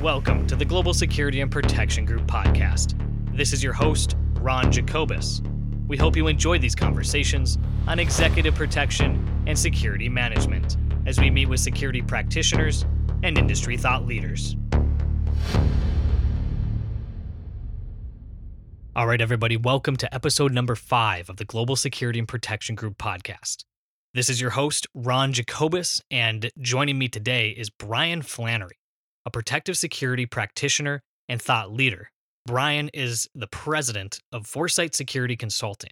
Welcome to the Global Security and Protection Group podcast. This is your host, Ron Jacobus. We hope you enjoy these conversations on executive protection and security management as we meet with security practitioners and industry thought leaders. All right, everybody, welcome to episode number five of the Global Security and Protection Group podcast. This is your host, Ron Jacobus, and joining me today is Bryan Flannery, a protective security practitioner and thought leader Bryan is the president of Foresight Security Consulting,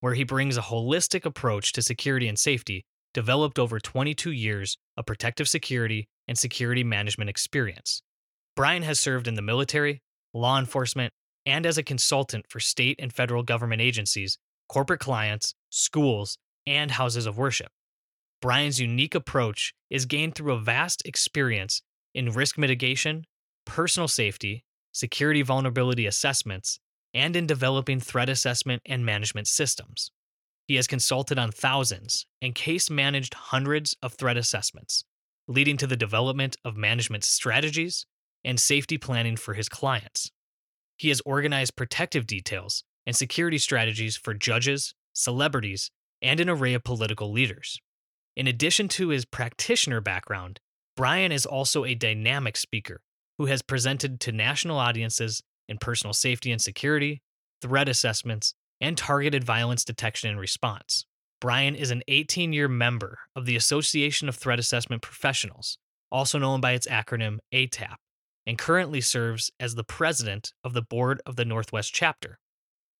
where he brings a holistic approach to security and safety developed over 22 years of protective security and security management experience. Bryan has served in the military, law enforcement, and as a consultant for state and federal government agencies, corporate clients, schools, and houses of worship. Bryan's unique approach is gained through a vast experience in risk mitigation, personal safety, security vulnerability assessments, and in developing threat assessment and management systems. He has consulted on thousands and case managed hundreds of threat assessments, leading to the development of management strategies and safety planning for his clients. He has organized protective details and security strategies for judges, celebrities, and an array of political leaders. In addition to his practitioner background, Bryan is also a dynamic speaker who has presented to national audiences in personal safety and security, threat assessments, and targeted violence detection and response. Bryan is an 18 year member of the Association of Threat Assessment Professionals, also known by its acronym ATAP, and currently serves as the president of the board of the Northwest chapter.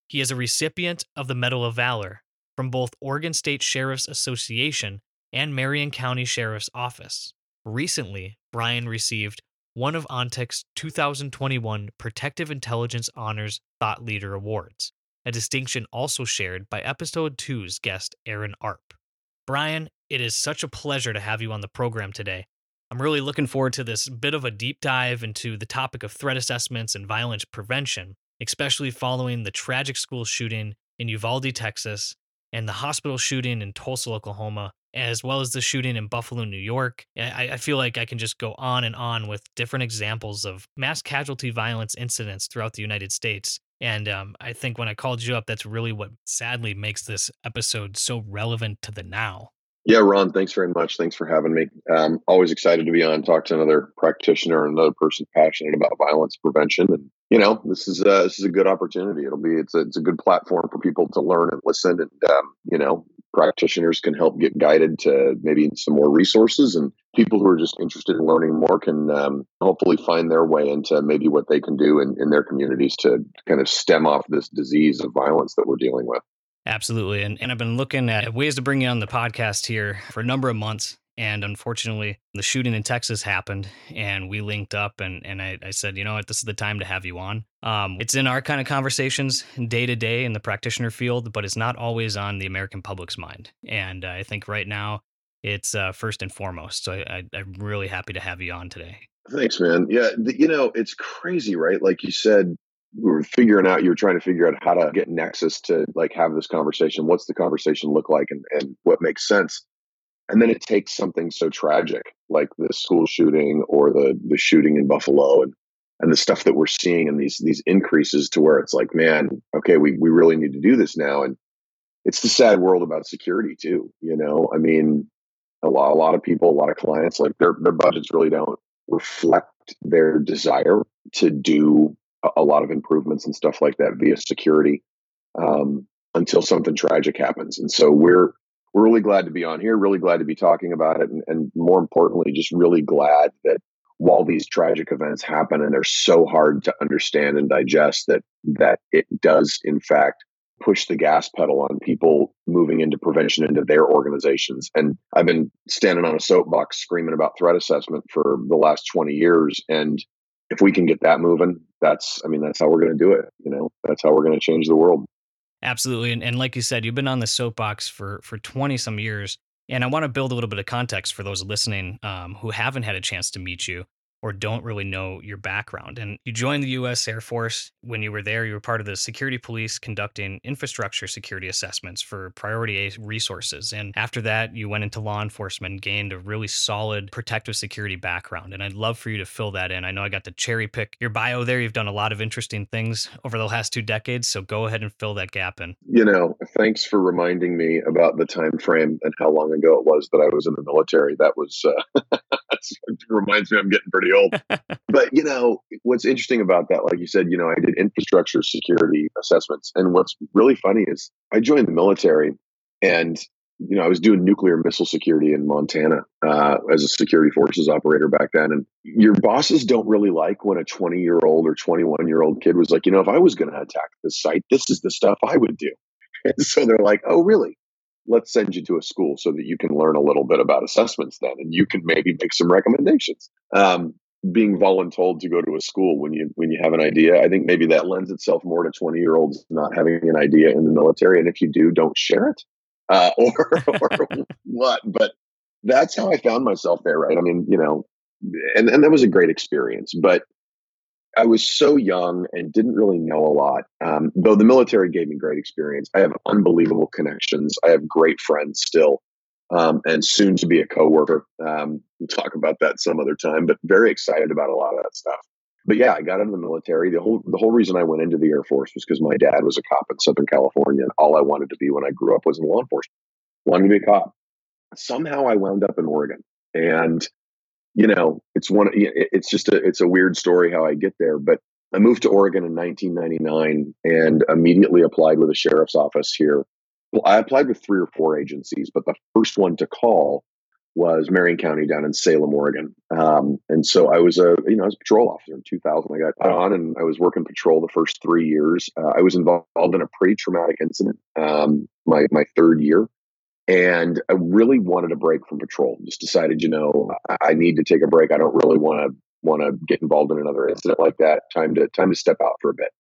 He is a recipient of the Medal of Valor from both Oregon State Sheriff's Association and Marion County Sheriff's Office. Recently, Bryan received one of Ontic's 2021 Protective Intelligence Honors Thought Leader Awards, a distinction also shared by episode 2's guest Aaron Arp. Bryan, it is such a pleasure to have you on the program today. I'm really looking forward to this bit of a deep dive into the topic of threat assessments and violence prevention, especially following the tragic school shooting in Uvalde, Texas, and the hospital shooting in Tulsa, Oklahoma, as well as the shooting in Buffalo, New York. I, I, feel like I can just go on and on with different examples of mass casualty violence incidents throughout the United States. And um, I think when I called you up, that's really what sadly makes this episode so relevant to the now. Yeah, Ron, thanks very much. Thanks for having me. Um, always excited to be on, talk to another practitioner, another person passionate about violence prevention. And you know, this is uh, this is a good opportunity. It'll be it's a it's a good platform for people to learn and listen, and um, you know, practitioners can help get guided to maybe some more resources and people who are just interested in learning more can um, hopefully find their way into maybe what they can do in, in their communities to kind of stem off this disease of violence that we're dealing with. Absolutely and, and i've been looking at ways to bring you on the podcast here for a number of months and unfortunately, the shooting in Texas happened, and we linked up. And, and I, I said, you know what, this is the time to have you on. Um, it's in our kind of conversations day to day in the practitioner field, but it's not always on the American public's mind. And uh, I think right now it's uh, first and foremost. So I, I, I'm really happy to have you on today. Thanks, man. Yeah, the, you know, it's crazy, right? Like you said, we were figuring out you were trying to figure out how to get nexus to like have this conversation what's the conversation look like and, and what makes sense and then it takes something so tragic like the school shooting or the the shooting in Buffalo and and the stuff that we're seeing and these these increases to where it's like man okay we we really need to do this now. And it's the sad world about security too you know? I mean a lot a lot of people a lot of clients like their their budgets really don't reflect their desire to do a, lot of improvements and stuff like that via security um, until something tragic happens. And so we're we're really glad to be on here, really glad to be talking about it. And, and more importantly, just really glad that while these tragic events happen and they're so hard to understand and digest that that it does in fact push the gas pedal on people moving into prevention into their organizations and i've been standing on a soapbox screaming about threat assessment for the last 20 years and if we can get that moving that's i mean that's how we're going to do it you know that's how we're going to change the world Absolutely. And, and like you said, you've been on the soapbox for, for 20 some years. And I want to build a little bit of context for those listening um, who haven't had a chance to meet you or don't really know your background. And you joined the US Air Force. When you were there, you were part of the security police conducting infrastructure security assessments for priority A resources. And after that, you went into law enforcement and gained a really solid protective security background. And I'd love for you to fill that in. I know I got to cherry pick your bio there. You've done a lot of interesting things over the last two decades. So go ahead and fill that gap in. You know, thanks for reminding me about the time frame and how long ago it was that I was in the military. That was uh, reminds me I'm getting pretty old. but you know, what's interesting about that, like you said, you know, I did infrastructure security assessments, and what's really funny is I joined the military, and you know, I was doing nuclear missile security in Montana uh, as a security forces operator back then. And your bosses don't really like when a 20 year old or 21 year old kid was like, you know, if I was going to attack this site, this is the stuff I would do. And so they're like, oh, really? Let's send you to a school so that you can learn a little bit about assessments then and you can maybe make some recommendations. Um, being voluntold to go to a school when you when you have an idea i think maybe that lends itself more to 20 year olds not having an idea in the military and if you do don't share it uh, or or what but that's how i found myself there right? I mean you know and, and that was a great experience but I was so young and didn't really know a lot. Um, though the military gave me great experience. I have unbelievable connections. I have great friends still, um, and soon to be a coworker. Um, we'll talk about that some other time. But very excited about a lot of that stuff. But yeah, I got into the military. The whole the whole reason I went into the Air Force was because my dad was a cop in Southern California, and all I wanted to be when I grew up was in law enforcement. Wanted to be a cop. Somehow I wound up in Oregon, and you know, it's one. It's just a. It's a weird story how I get there, but I moved to Oregon in 1999 and immediately applied with the sheriff's office here. Well, I applied with three or four agencies, but the first one to call was Marion County down in Salem, Oregon. Um, and so I was a, you know, I was a patrol officer in 2000. I got on and I was working patrol the first three years. Uh, I was involved in a pretty traumatic incident um, my my third year, and I really wanted a break from patrol. Just decided, you know, I, I need to take a break. I don't really want to want to get involved in another incident like that. Time to time to step out for a bit.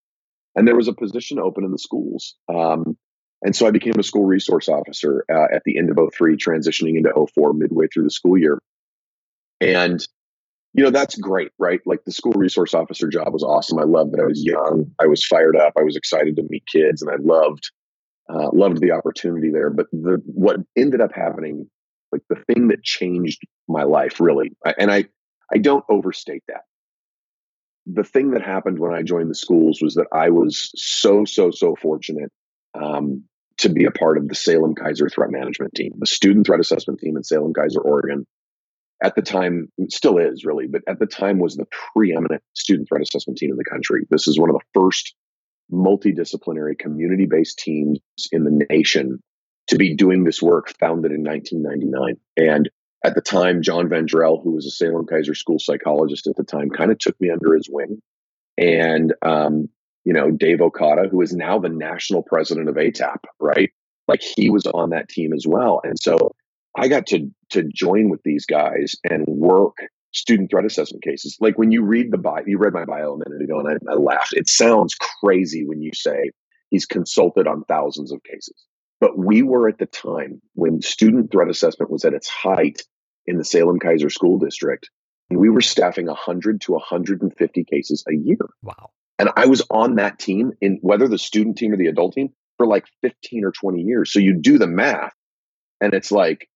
And there was a position open in the schools. Um, and so I became a school resource officer uh, at the end of 03, transitioning into 04 midway through the school year. And, you know, that's great, right? Like the school resource officer job was awesome. I loved that I was young. I was fired up. I was excited to meet kids and I loved uh, loved the opportunity there. But the what ended up happening, like the thing that changed my life, really, and I I don't overstate that. The thing that happened when I joined the schools was that I was so so so fortunate um, to be a part of the Salem Keizer Threat Management Team, the student threat assessment team in Salem Keizer, Oregon. At the time, still is really, but at the time was the preeminent student threat assessment team in the country. This is one of the first multidisciplinary community based teams in the nation to be doing this work founded in 1999. And at the time, John Van Dreal, who was a Salem Keizer school psychologist at the time, kind of took me under his wing. And, um, you know, Dave Okada, who is now the national president of ATAP, right? Like he was on that team as well. And so I got to to join with these guys and work student threat assessment cases. Like when you read the bio, you read my bio a minute ago and I, I laughed. It sounds crazy when you say he's consulted on thousands of cases. But we were at the time when student threat assessment was at its height in the Salem Keizer School District, and we were staffing 100 to 150 cases a year. Wow. And I was on that team in whether the student team or the adult team for like 15 or 20 years. So you do the math and it's like,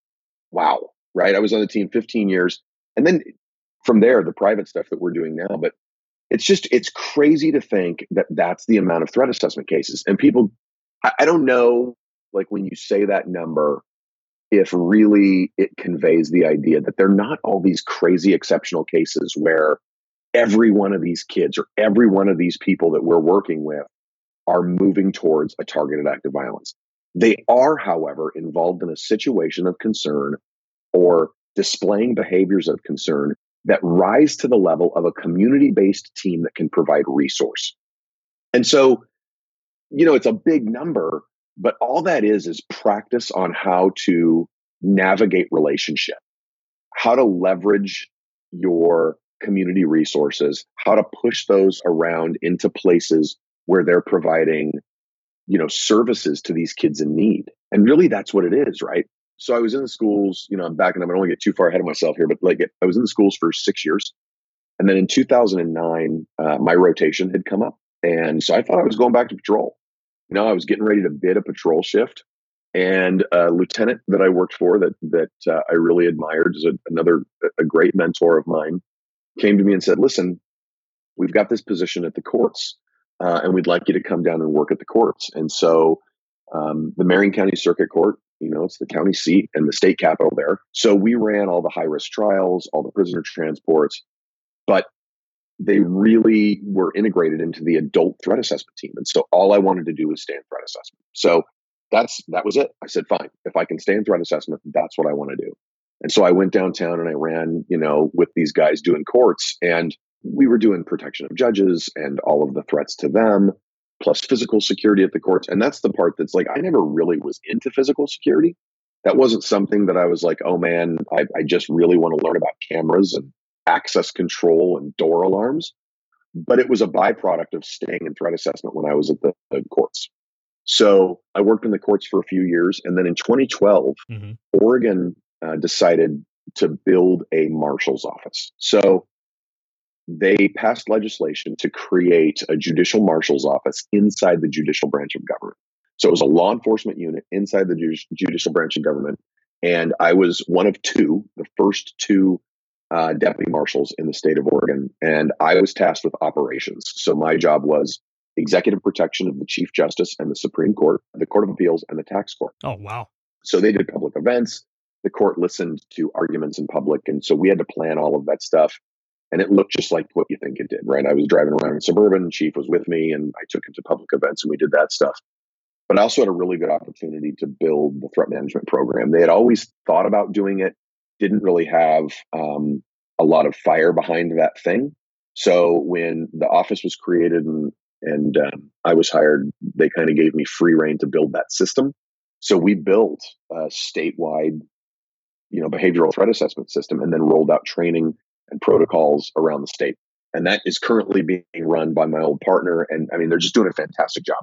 wow, right? I was on the team 15 years. And then from there, the private stuff that we're doing now. But it's just, it's crazy to think that that's the amount of threat assessment cases. And people, I, I don't know, like when you say that number, if really it conveys the idea that they're not all these crazy exceptional cases where every one of these kids or every one of these people that we're working with are moving towards a targeted act of violence. They are, however, involved in a situation of concern or displaying behaviors of concern that rise to the level of a community based team that can provide resource. And so, you know, it's a big number, but all that is is practice on how to navigate relationship, how to leverage your community resources, how to push those around into places where they're providing, you know, services to these kids in need. And really that's what it is, right? So I was in the schools, you know, I'm backing up. I don't want to get too far ahead of myself here, but like I was in the schools for six years. And then in 2009, uh, my rotation had come up. And so I thought I was going back to patrol. You know, I was getting ready to bid a patrol shift. And a lieutenant that I worked for that that uh, I really admired is a, another a great mentor of mine came to me and said, "Listen, we've got this position at the courts, uh, and we'd like you to come down and work at the courts." And so, um, the Marion County Circuit Court, you know, it's the county seat and the state capital there. So we ran all the high risk trials, all the prisoner transports, but they really were integrated into the adult threat assessment team. And so all I wanted to do was stand threat assessment. So that's that was it. I said, fine, if I can stay in threat assessment, that's what I want to do. And so I went downtown and I ran, you know, with these guys doing courts and we were doing protection of judges and all of the threats to them, plus physical security at the courts. And that's the part that's like, I never really was into physical security. That wasn't something that I was like, oh man, I, I just really want to learn about cameras and access control and door alarms. But it was a byproduct of staying in threat assessment when I was at the, the courts. So I worked in the courts for a few years. And then in 2012, mm-hmm. Oregon uh, decided to build a marshal's office. So they passed legislation to create a judicial marshal's office inside the judicial branch of government. So it was a law enforcement unit inside the judicial branch of government. And I was one of two, the first two uh, deputy marshals in the state of Oregon, and I was tasked with operations. So my job was executive protection of the Chief Justice and the Supreme Court, the Court of Appeals, and the Tax Court. Oh, wow. So they did public events. The court listened to arguments in public. And so we had to plan all of that stuff. And it looked just like what you think it did, right? I was driving around in Suburban, Chief was with me, and I took him to public events and we did that stuff. But I also had a really good opportunity to build the threat management program. They had always thought about doing it, didn't really have um, a lot of fire behind that thing. So when the office was created and and um, I was hired, they kind of gave me free rein to build that system. So we built a statewide, you know, behavioral threat assessment system, and then rolled out training and protocols around the state. And that is currently being run by my old partner. And I mean, they're just doing a fantastic job.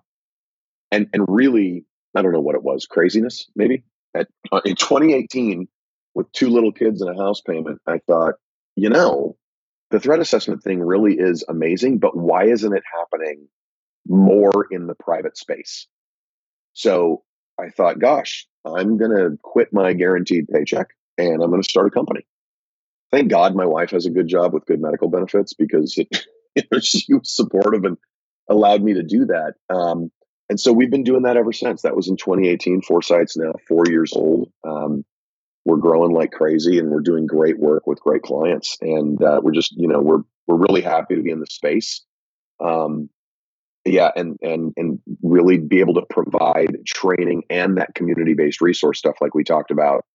And and really, I don't know what it was, craziness maybe. At, uh, in 2018, with two little kids and a house payment, I thought, you know, the threat assessment thing really is amazing, but why isn't it happening more in the private space? So I thought, gosh, I'm going to quit my guaranteed paycheck and I'm going to start a company. Thank God my wife has a good job with good medical benefits because it, she was supportive and allowed me to do that. Um, and so we've been doing that ever since. That was in 2018. Foresight's now four years old. Um, we're growing like crazy and we're doing great work with great clients and uh, we're just you know we're we're really happy to be in the space um, yeah and and and really be able to provide training and that community based resource stuff like we talked about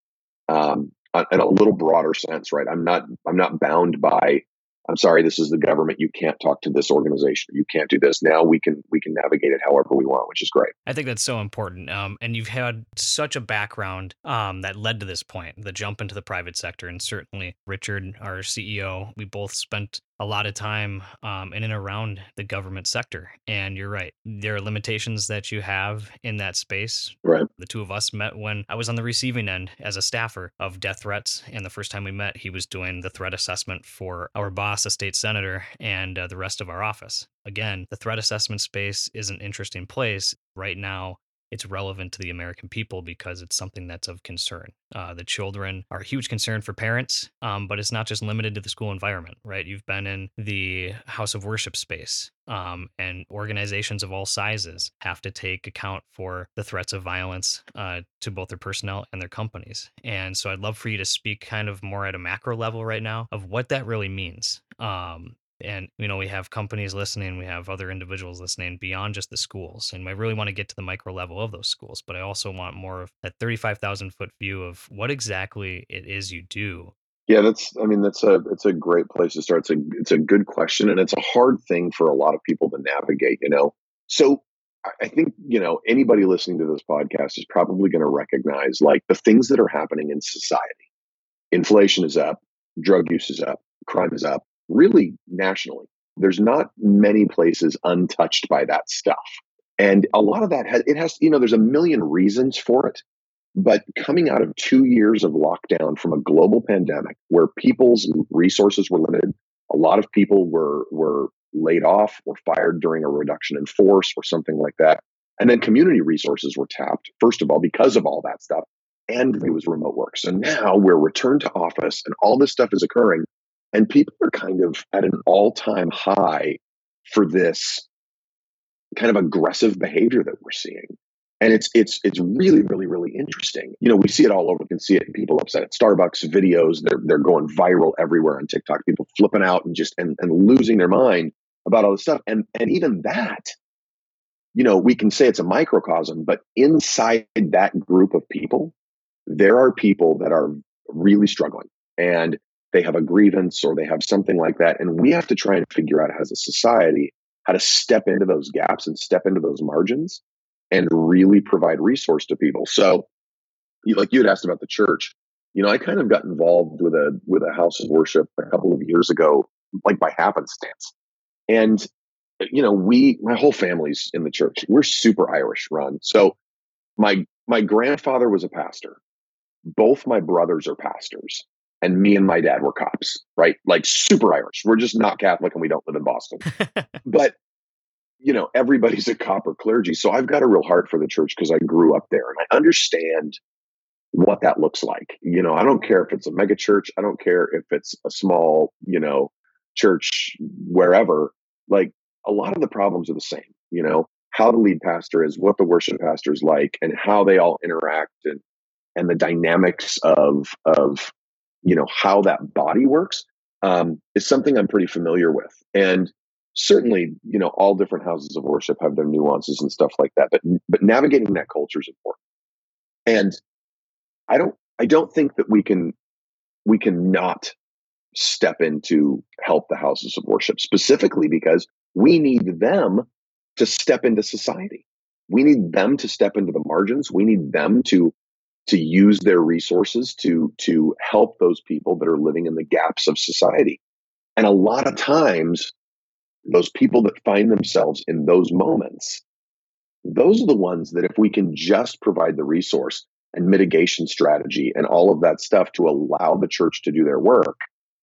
um, in a little broader sense right i'm not i'm not bound by I'm sorry, this is the government. You can't talk to this organization. You can't do this. Now we can we can navigate it however we want, which is great. I think that's so important. Um, and you've had such a background um, that led to this point, the jump into the private sector, and certainly Richard, our CEO, we both spent a lot of time um, in and around the government sector. And you're right, there are limitations that you have in that space. Right. The two of us met when I was on the receiving end as a staffer of death threats. And the first time we met, he was doing the threat assessment for our boss, a state senator, and uh, the rest of our office. Again, the threat assessment space is an interesting place. Right now, it's relevant to the American people because it's something that's of concern. Uh, the children are a huge concern for parents, um, but it's not just limited to the school environment, right? You've been in the house of worship space, um, and organizations of all sizes have to take account for the threats of violence uh, to both their personnel and their companies. And so I'd love for you to speak kind of more at a macro level right now of what that really means. Um, and you know we have companies listening we have other individuals listening beyond just the schools and i really want to get to the micro level of those schools but i also want more of that 35000 foot view of what exactly it is you do. Yeah that's i mean that's a it's a great place to start. It's a it's a good question and it's a hard thing for a lot of people to navigate you know? So I think, you know, anybody listening to this podcast is probably going to recognize like the things that are happening in society. Inflation is up, drug use is up, crime is up, really nationally. There's not many places untouched by that stuff. And a lot of that has, it has, you know, there's a million reasons for it. But coming out of two years of lockdown from a global pandemic where people's resources were limited, A lot of people were were laid off or fired during a reduction in force or something like that. And then community resources were tapped, first of all, because of all that stuff. And it was remote work. So now we're returned to office and all this stuff is occurring. And people are kind of at an all time high for this kind of aggressive behavior that we're seeing. And it's it's it's really really really interesting. You know, we see it all over. We can see it in people upset at Starbucks videos. They're they're going viral everywhere on TikTok. People flipping out and just and, and losing their mind about all this stuff. And and even that, you know, we can say it's a microcosm, but inside that group of people, there are people that are really struggling and they have a grievance or they have something like that. And we have to try and figure out as a society how to step into those gaps and step into those margins and really provide resource to people. So, like you had asked about the church, you know, I kind of got involved with a with a house of worship a couple of years ago, like by happenstance. And you know, we my whole family's in the church. We're super Irish, Ron. So my my grandfather was a pastor. Both my brothers are pastors. And me and my dad were cops, right? Like super Irish. We're just not Catholic and we don't live in Boston. but you know, everybody's a cop or clergy. So I've got a real heart for the church because I grew up there and I understand what that looks like. You know, I don't care if it's a mega church, I don't care if it's a small, you know, church wherever. Like a lot of the problems are the same, you know, how the lead pastor is, what the worship pastor is like, and how they all interact and and the dynamics of of you know how that body works um, is something I'm pretty familiar with. And certainly, you know, all different houses of worship have their nuances and stuff like that. But but navigating that culture is important. And I don't I don't think that we can we can not step in to help the houses of worship specifically because we need them to step into society. We need them to step into the margins. We need them to to use their resources to to help those people that are living in the gaps of society. And a lot of times those people that find themselves in those moments those are the ones that if we can just provide the resource and mitigation strategy and all of that stuff to allow the church to do their work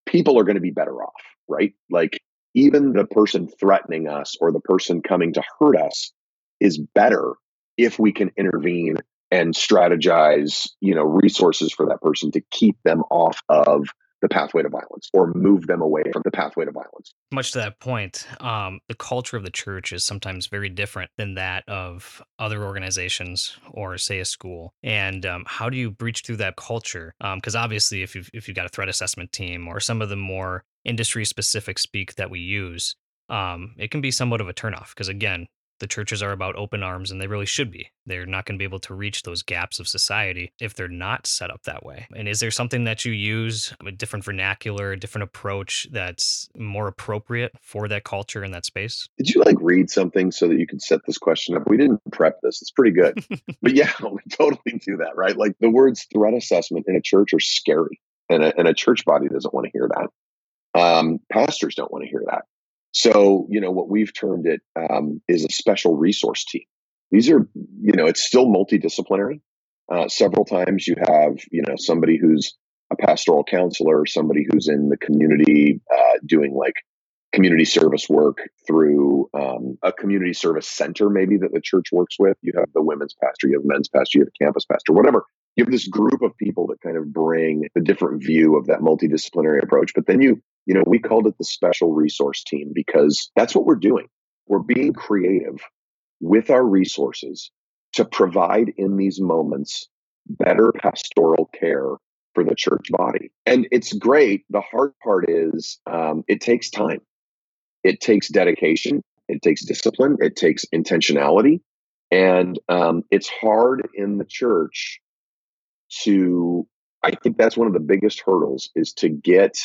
people are going to be better off right like even the person threatening us or the person coming to hurt us is better if we can intervene and strategize, you know, resources for that person to keep them off of the pathway to violence or move them away from the pathway to violence. Much to that point, um, the culture of the church is sometimes very different than that of other organizations or, say, a school. And um, how do you breach through that culture? Because um, obviously, if you've, if you've got a threat assessment team or some of the more industry specific speak that we use, um, it can be somewhat of a turnoff. Because again, the churches are about open arms and they really should be. They're not going to be able to reach those gaps of society if they're not set up that way. And is there something that you use, a different vernacular, a different approach that's more appropriate for that culture and that space? Did you like read something so that you could set this question up? We didn't prep this. It's pretty good. but yeah, we totally do that, right? Like the words threat assessment in a church are scary. And a, and a church body doesn't want to hear that. Um, pastors don't want to hear that. So, you know, what we've termed it um, is a special resource team. These are, you know, it's still multidisciplinary. Uh, several times you have, you know, somebody who's a pastoral counselor, somebody who's in the community uh, doing like community service work through um, a community service center, maybe that the church works with. You have the women's pastor, you have men's pastor, you have a campus pastor, whatever. You have this group of people that kind of bring a different view of that multidisciplinary approach. But then you you know, we called it the special resource team because that's what we're doing. We're being creative with our resources to provide in these moments better pastoral care for the church body. And it's great. The hard part is um, it takes time, it takes dedication, it takes discipline, it takes intentionality. And um, it's hard in the church to, I think that's one of the biggest hurdles is to get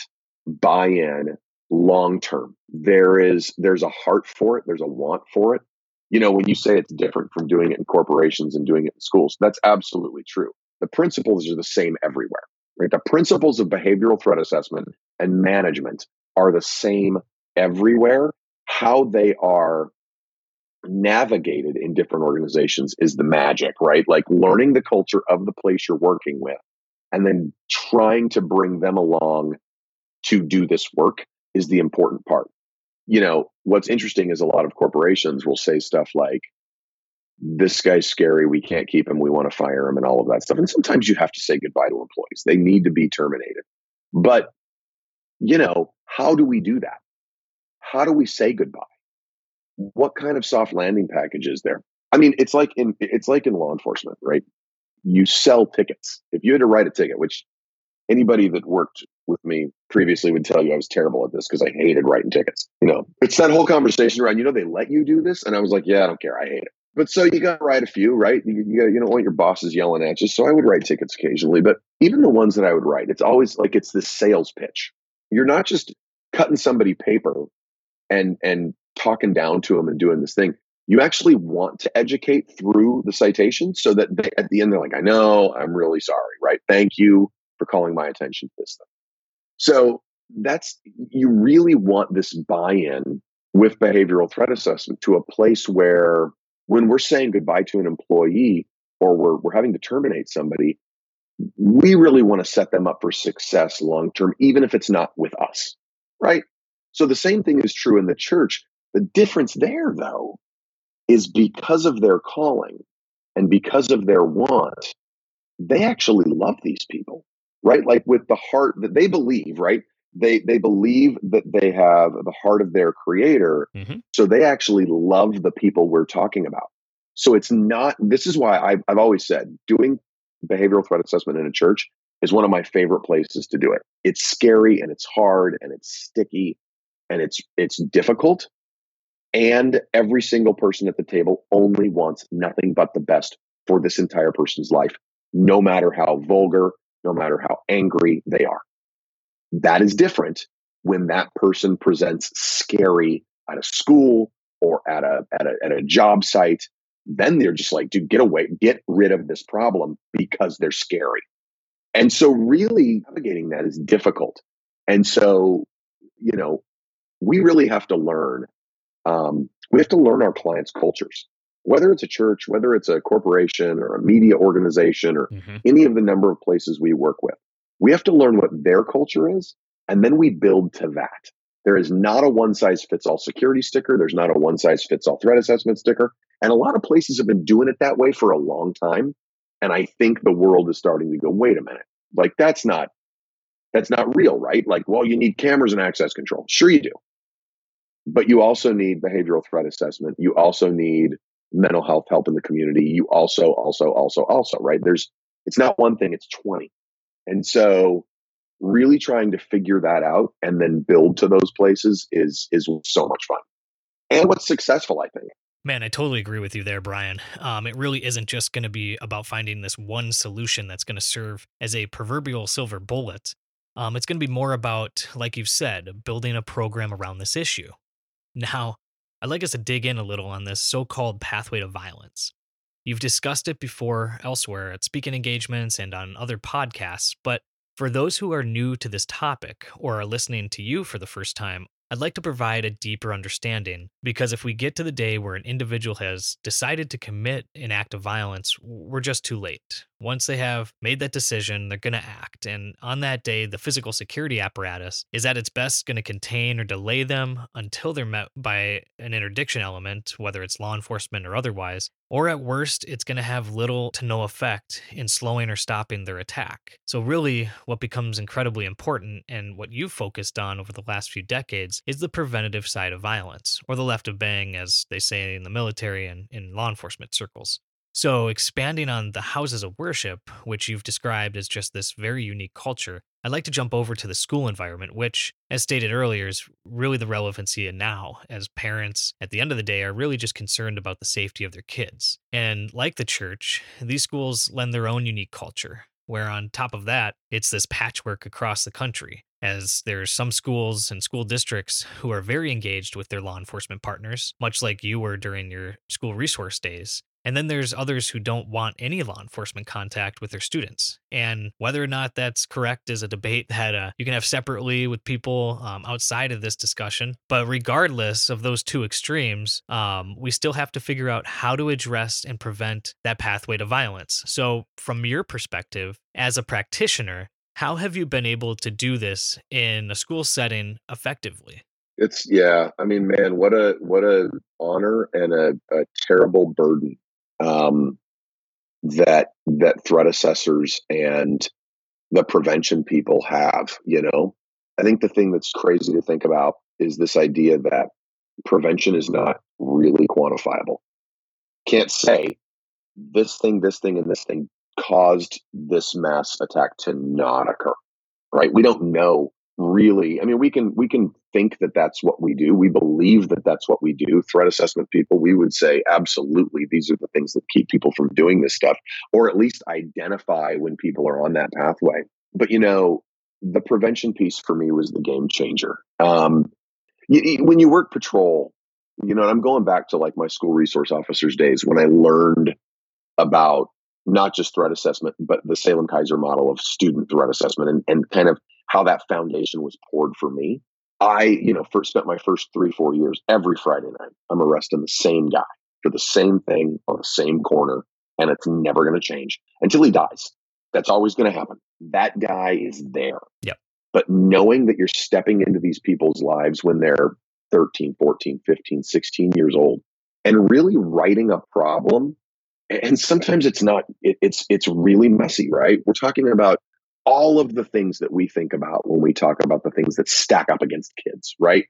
buy-in long term. There is there's a heart for it, there's a want for it. You know, when you say it's different from doing it in corporations and doing it in schools, that's absolutely true. The principles are the same everywhere. Right? The principles of behavioral threat assessment and management are the same everywhere. How they are navigated in different organizations is the magic, right? Like learning the culture of the place you're working with and then trying to bring them along to do this work is the important part. You know, what's interesting is a lot of corporations will say stuff like, this guy's scary. We can't keep him. We want to fire him and all of that stuff. And sometimes you have to say goodbye to employees. They need to be terminated. But, you know, how do we do that? How do we say goodbye? What kind of soft landing package is there? I mean, it's like in it's like in law enforcement, right? You sell tickets. If you had to write a ticket, which anybody that worked with me previously would tell you I was terrible at this because I hated writing tickets. You know, it's that whole conversation around, you know, they let you do this. And I was like, yeah, I don't care. I hate it. But so you got to write a few, right? You, you, you don't want your bosses yelling at you. So I would write tickets occasionally, but even the ones that I would write, it's always like it's this sales pitch. You're not just cutting somebody paper and and talking down to them and doing this thing. You actually want to educate through the citation so that they, at the end they're like, I know, I'm really sorry, right? Thank you for calling my attention to this thing. So that's you really want this buy-in with behavioral threat assessment to a place where when we're saying goodbye to an employee or we're, we're having to terminate somebody, we really want to set them up for success long term, even if it's not with us, right? So the same thing is true in the church. The difference there, though, is because of their calling and because of their want, they actually love these people, right? Like with the heart that they believe, right? they they believe that they have the heart of their creator mm-hmm. so they actually love the people we're talking about so it's not this is why I've, I've always said doing behavioral threat assessment in a church is one of my favorite places to do it it's scary and it's hard and it's sticky and it's it's difficult and every single person at the table only wants nothing but the best for this entire person's life no matter how vulgar no matter how angry they are that is different when that person presents scary at a school or at a, at a, at a job site. Then they're just like, dude, get away, get rid of this problem because they're scary. And so, really navigating that is difficult. And so, you know, we really have to learn. Um, we have to learn our clients' cultures, whether it's a church, whether it's a corporation or a media organization or mm-hmm. any of the number of places we work with. We have to learn what their culture is, and then we build to that. There is not a one size fits all security sticker. There's not a one size fits all threat assessment sticker. And a lot of places have been doing it that way for a long time. And I think the world is starting to go, wait a minute, like that's not that's not real, right? Like, well, you need cameras and access control. Sure, you do. But you also need behavioral threat assessment. You also need mental health help in the community. You also, also, also, also, right? There's, it's not one thing, it's 20. And so really trying to figure that out and then build to those places is is so much fun. And what's successful, I think. Man, I totally agree with you there, Bryan. Um, it really isn't just going to be about finding this one solution that's going to serve as a proverbial silver bullet. Um, it's going to be more about, like you've said, building a program around this issue. Now, I'd like us to dig in a little on this so called pathway to violence. You've discussed it before elsewhere at speaking engagements and on other podcasts, but for those who are new to this topic or are listening to you for the first time, I'd like to provide a deeper understanding because if we get to the day where an individual has decided to commit an act of violence, we're just too late. Once they have made that decision, they're going to act. And on that day, the physical security apparatus is at its best going to contain or delay them until they're met by an interdiction element, whether it's law enforcement or otherwise. Or at worst, it's going to have little to no effect in slowing or stopping their attack. So, really, what becomes incredibly important and what you've focused on over the last few decades is the preventative side of violence, or the left of bang, as they say in the military and in law enforcement circles. So, expanding on the houses of worship, which you've described as just this very unique culture, I'd like to jump over to the school environment, which, as stated earlier, is really the relevancy in now, as parents, at the end of the day, are really just concerned about the safety of their kids. And like the church, these schools lend their own unique culture, where on top of that, it's this patchwork across the country, as there's some schools and school districts who are very engaged with their law enforcement partners, much like you were during your school resource days. And then there's others who don't want any law enforcement contact with their students. And whether or not that's correct is a debate that uh, you can have separately with people um, outside of this discussion. But regardless of those two extremes, um, we still have to figure out how to address and prevent that pathway to violence. So, from your perspective, as a practitioner, How have you been able to do this in a school setting effectively? It's yeah. I mean, man, what a what a honor and a, a terrible burden um, that that threat assessors and the prevention people have. You know, I think the thing that's crazy to think about is this idea that prevention is not really quantifiable. Can't say this thing, this thing, and this thing caused this mass attack to not occur. Right? We don't know really i mean we can we can think that that's what we do. We believe that that's what we do. Threat assessment people we would say absolutely these are the things that keep people from doing this stuff or at least identify when people are on that pathway. But you know the prevention piece for me was the game changer. Um, you, when you work patrol you know i'm going back to like my school resource officers days when i learned about not just threat assessment but the salem keizer model of student threat assessment and, and kind of how that foundation was poured for me. I, you know, first spent my first three, four years every Friday night. I'm arresting the same guy for the same thing on the same corner, and it's never going to change until he dies. That's always going to happen. That guy is there. Yep. But knowing that you're stepping into these people's lives when they're 13, 14, 15, 16 years old and really writing a problem and sometimes it's not it, it's it's really messy right we're talking about all of the things that we think about when we talk about the things that stack up against kids, right?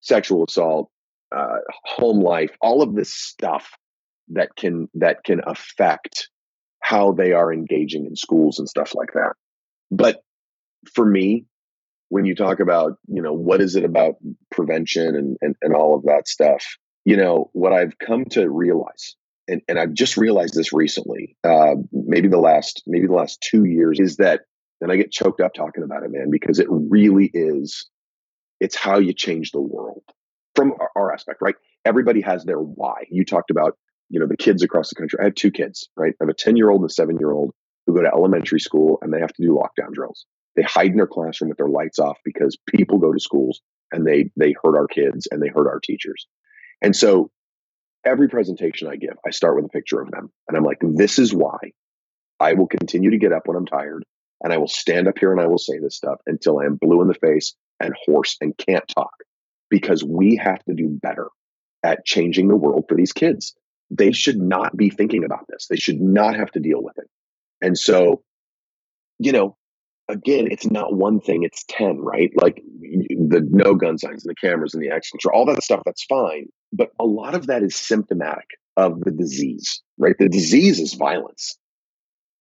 Sexual assault, uh, home life, all of this stuff that can that can affect how they are engaging in schools and stuff like that. But for me, when you talk about, you know, what is it about prevention and, and, and all of that stuff, you know, what I've come to realize and, and I've just realized this recently, uh, maybe the last maybe the last two years, is that, and I get choked up talking about it, man, because it really is. It's how you change the world from our, our aspect, right? Everybody has their why. You talked about, you know, the kids across the country. I have two kids, right? I have a ten year old and a seven year old who go to elementary school and they have to do lockdown drills. They hide in their classroom with their lights off because people go to schools and they they hurt our kids and they hurt our teachers. And so every presentation I give, I start with a picture of them. And I'm like, this is why I will continue to get up when I'm tired. And I will stand up here and I will say this stuff until I am blue in the face and hoarse and can't talk because we have to do better at changing the world for these kids. They should not be thinking about this. They should not have to deal with it. And so, you know, again, it's not one thing, it's 10, right? Like the no gun signs and the cameras and the access control, all that stuff, that's fine. But a lot of that is symptomatic of the disease, right? The disease is violence.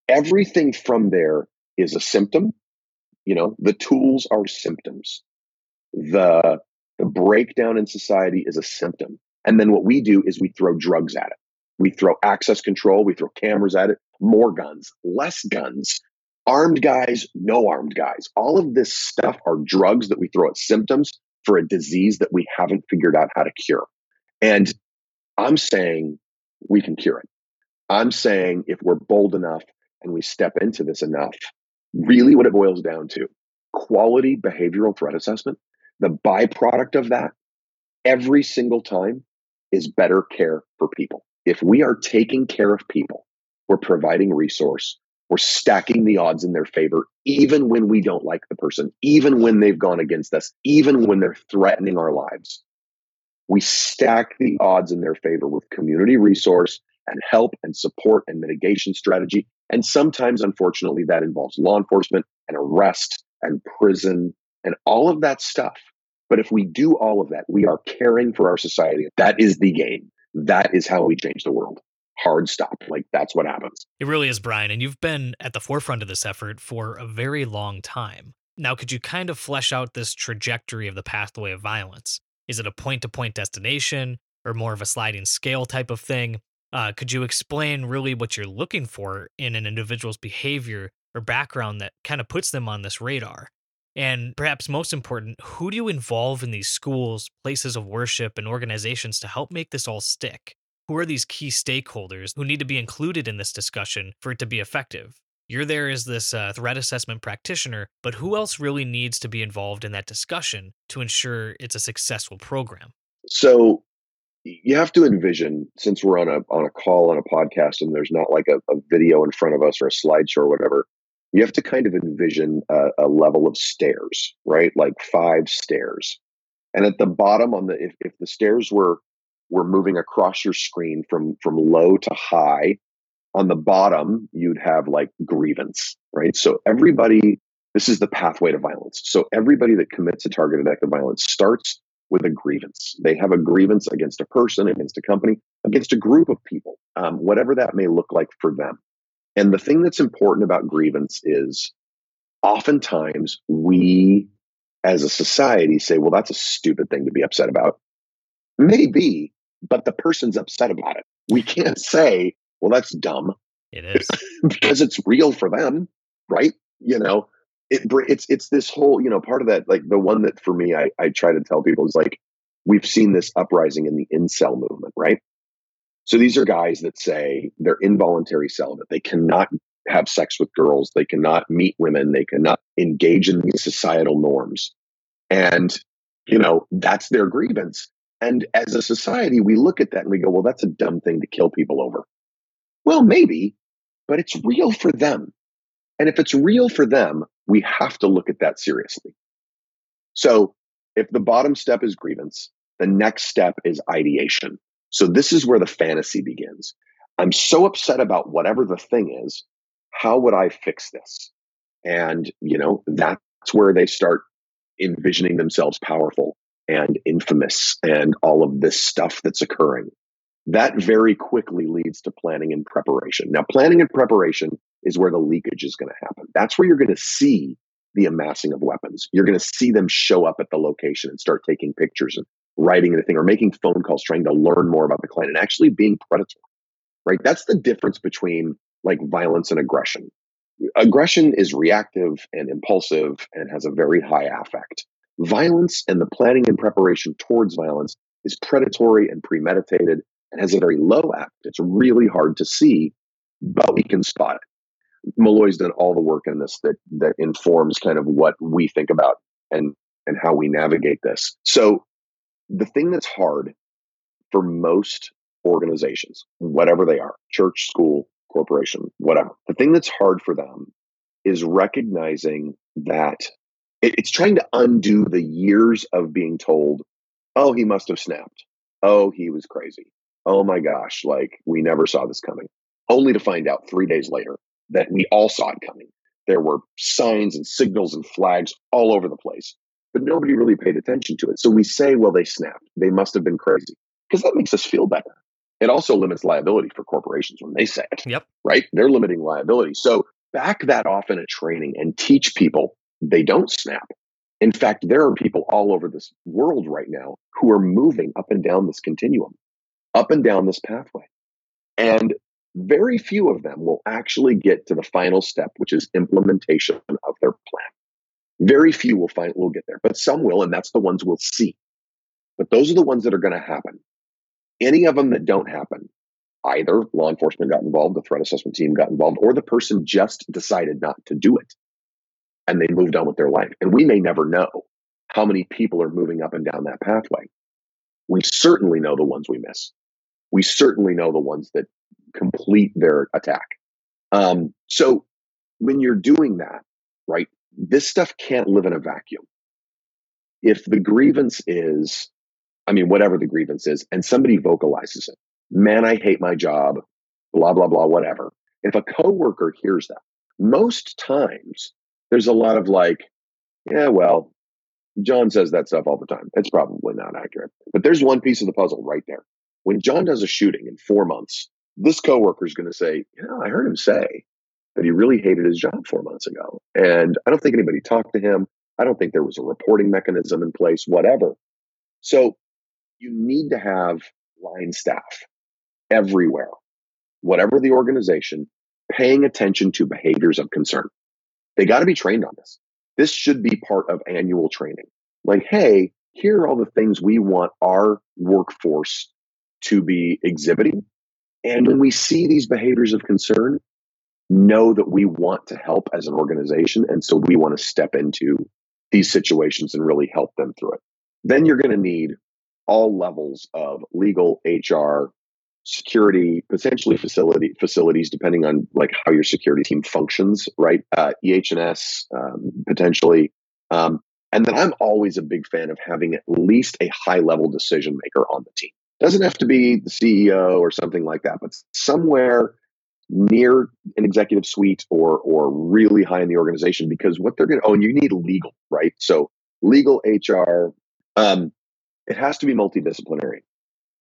Everything from there is a symptom. You know, the tools are symptoms. The, the breakdown in society is a symptom. And then what we do is we throw drugs at it. We throw access control, we throw cameras at it, more guns, less guns, armed guys, no armed guys. All of this stuff are drugs that we throw at symptoms for a disease that we haven't figured out how to cure. And I'm saying we can cure it. I'm saying if we're bold enough and we step into this enough, really what it boils down to quality behavioral threat assessment, the byproduct of that every single time is better care for people. If we are taking care of people, we're providing resource, we're stacking the odds in their favor, even when we don't like the person, even when they've gone against us, even when they're threatening our lives. We stack the odds in their favor with community resource and help and support and mitigation strategy. And sometimes, unfortunately, that involves law enforcement and arrest and prison and all of that stuff. But if we do all of that, we are caring for our society. That is the game. That is how we change the world hard stop. Like that's what happens. It really is, Bryan. And you've been at the forefront of this effort for a very long time. Now, could you kind of flesh out this trajectory of the pathway of violence? Is it a point to point destination or more of a sliding scale type of thing? Uh, could you explain really what you're looking for in an individual's behavior or background that kind of puts them on this radar? And perhaps most important, who do you involve in these schools, places of worship, and organizations to help make this all stick? Who are these key stakeholders who need to be included in this discussion for it to be effective? You're there as this uh, threat assessment practitioner, but who else really needs to be involved in that discussion to ensure it's a successful program? So you have to envision, since we're on a on a call on a podcast and there's not like a, a video in front of us or a slideshow or whatever, you have to kind of envision a, a level of stairs, right? Like five stairs. And at the bottom on the if, if the stairs were were moving across your screen from from low to high, on the bottom you'd have like grievance, right? So everybody this is the pathway to violence. So everybody that commits a targeted act of violence starts with a grievance. They have a grievance against a person, against a company, against a group of people, um, whatever that may look like for them. And the thing that's important about grievance is oftentimes we as a society say, well, that's a stupid thing to be upset about. Maybe, but the person's upset about it. We can't say, well, that's dumb. It is. because it's real for them, right? You know, it, it's it's this whole, you know, part of that, like the one that for me, I, I try to tell people is like, we've seen this uprising in the incel movement, right? So these are guys that say they're involuntary celibate. They cannot have sex with girls. They cannot meet women. They cannot engage in these societal norms. And, you know, that's their grievance. And as a society, we look at that and we go, well, that's a dumb thing to kill people over. Well, maybe, but it's real for them. And if it's real for them, we have to look at that seriously. So if the bottom step is grievance, the next step is ideation. So this is where the fantasy begins. I'm so upset about whatever the thing is. How would I fix this? And, you know, that's where they start envisioning themselves powerful and infamous and all of this stuff that's occurring. That very quickly leads to planning and preparation. Now, planning and preparation is where the leakage is going to happen. That's where you're going to see the amassing of weapons. You're going to see them show up at the location and start taking pictures and writing anything or making phone calls trying to learn more about the client and actually being predatory. Right? That's the difference between like violence and aggression. Aggression is reactive and impulsive and has a very high affect. Violence and the planning and preparation towards violence is predatory and premeditated and has a very low act. It's really hard to see, but we can spot it. Meloy's done all the work in this that that informs kind of what we think about and and how we navigate this. So the thing that's hard for most organizations, whatever they are, church, school, corporation, whatever, the thing that's hard for them is recognizing that it's trying to undo the years of being told, oh, he must have snapped. Oh, he was crazy. Oh my gosh, like we never saw this coming. Only to find out three days later that we all saw it coming. There were signs and signals and flags all over the place but nobody really paid attention to it. So we say, well, they snapped. They must have been crazy because that makes us feel better. It also limits liability for corporations when they say it. Yep. Right? They're limiting liability. So back that off in a training and teach people they don't snap. In fact, there are people all over this world right now who are moving up and down this continuum, up and down this pathway. And very few of them will actually get to the final step, which is implementation of their plan. Very few will find will get there, but some will, and that's the ones we'll see. But those are the ones that are going to happen. Any of them that don't happen, either law enforcement got involved, the threat assessment team got involved, or the person just decided not to do it and they moved on with their life. And we may never know how many people are moving up and down that pathway. We certainly know the ones we miss. We certainly know the ones that complete their attack. Um, so when you're doing that, right, this stuff can't live in a vacuum. If the grievance is, I mean, whatever the grievance is, and somebody vocalizes it, man, I hate my job, blah, blah, blah, whatever. If a coworker hears that, most times there's a lot of like, yeah, well, John says that stuff all the time. It's probably not accurate. But there's one piece of the puzzle right there. When John does a shooting in four months, this coworker is going to say, "Yeah, I heard him say that he really hated his job four months ago. And I don't think anybody talked to him. I don't think there was a reporting mechanism in place, whatever. So you need to have line staff everywhere, whatever the organization, paying attention to behaviors of concern. They got to be trained on this. This should be part of annual training. Like, hey, here are all the things we want our workforce to be exhibiting. And when we see these behaviors of concern, know that we want to help as an organization. And so we want to step into these situations and really help them through it. Then you're going to need all levels of legal, HR, security, potentially facility facilities, depending on like how your security team functions, right? Uh, EH&S um, potentially, um, and then I'm always a big fan of having at least a high level decision maker on the team. Doesn't have to be the CEO or something like that, but somewhere near an executive suite or or really high in the organization because what they're going to oh and you need legal right so legal hr um, it has to be multidisciplinary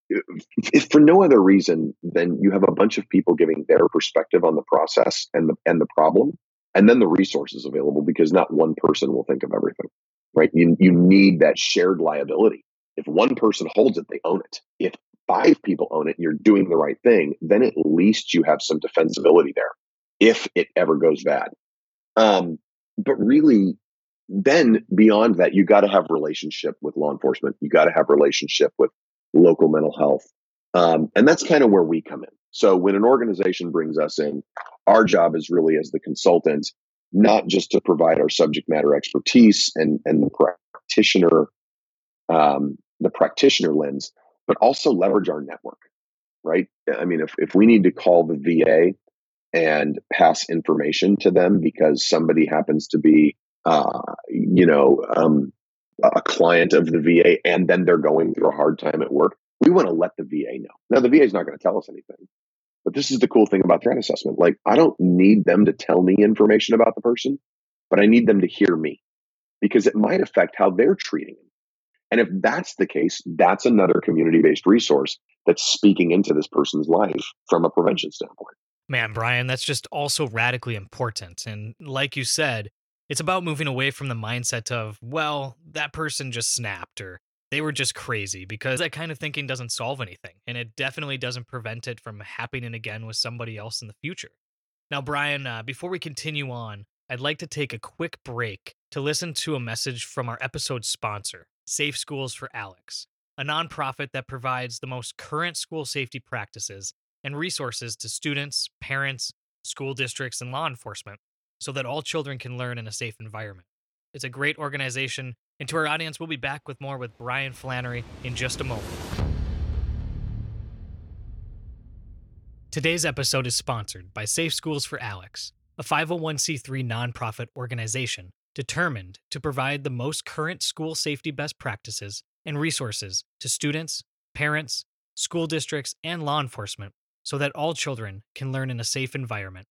if for no other reason than you have a bunch of people giving their perspective on the process and the and the problem and then the resources available because not one person will think of everything right? You, you need that shared liability. If one person holds it they own it. If five people own it and you're doing the right thing then at least you have some defensibility there if it ever goes bad. Um, but really then beyond that you got to have relationship with law enforcement. You got to have relationship with local mental health. Um, and that's kind of where we come in. So when an organization brings us in, our job is really as the consultant, not just to provide our subject matter expertise and, and the practitioner, um, the practitioner lens, but also leverage our network, right? I mean, if, if we need to call the VA and pass information to them because somebody happens to be, uh, you know, um, a client of the VA and then they're going through a hard time at work, we want to let the VA know. Now, the VA is not going to tell us anything, but this is the cool thing about threat assessment. Like, I don't need them to tell me information about the person, but I need them to hear me because it might affect how they're treating him. And if that's the case, that's another community based resource that's speaking into this person's life from a prevention standpoint. Man, Bryan, that's just also radically important. And like you said, it's about moving away from the mindset of, well, that person just snapped or they were just crazy because that kind of thinking doesn't solve anything. And it definitely doesn't prevent it from happening again with somebody else in the future. Now, Bryan, uh, before we continue on, I'd like to take a quick break to listen to a message from our episode sponsor, Safe Schools for Alex, a nonprofit that provides the most current school safety practices and resources to students, parents, school districts, and law enforcement so that all children can learn in a safe environment. It's a great organization, and to our audience, we'll be back with more with Bryan Flannery in just a moment. Today's episode is sponsored by Safe Schools for Alex, a 501c3 nonprofit organization determined to provide the most current school safety best practices and resources to students, parents, school districts, and law enforcement so that all children can learn in a safe environment.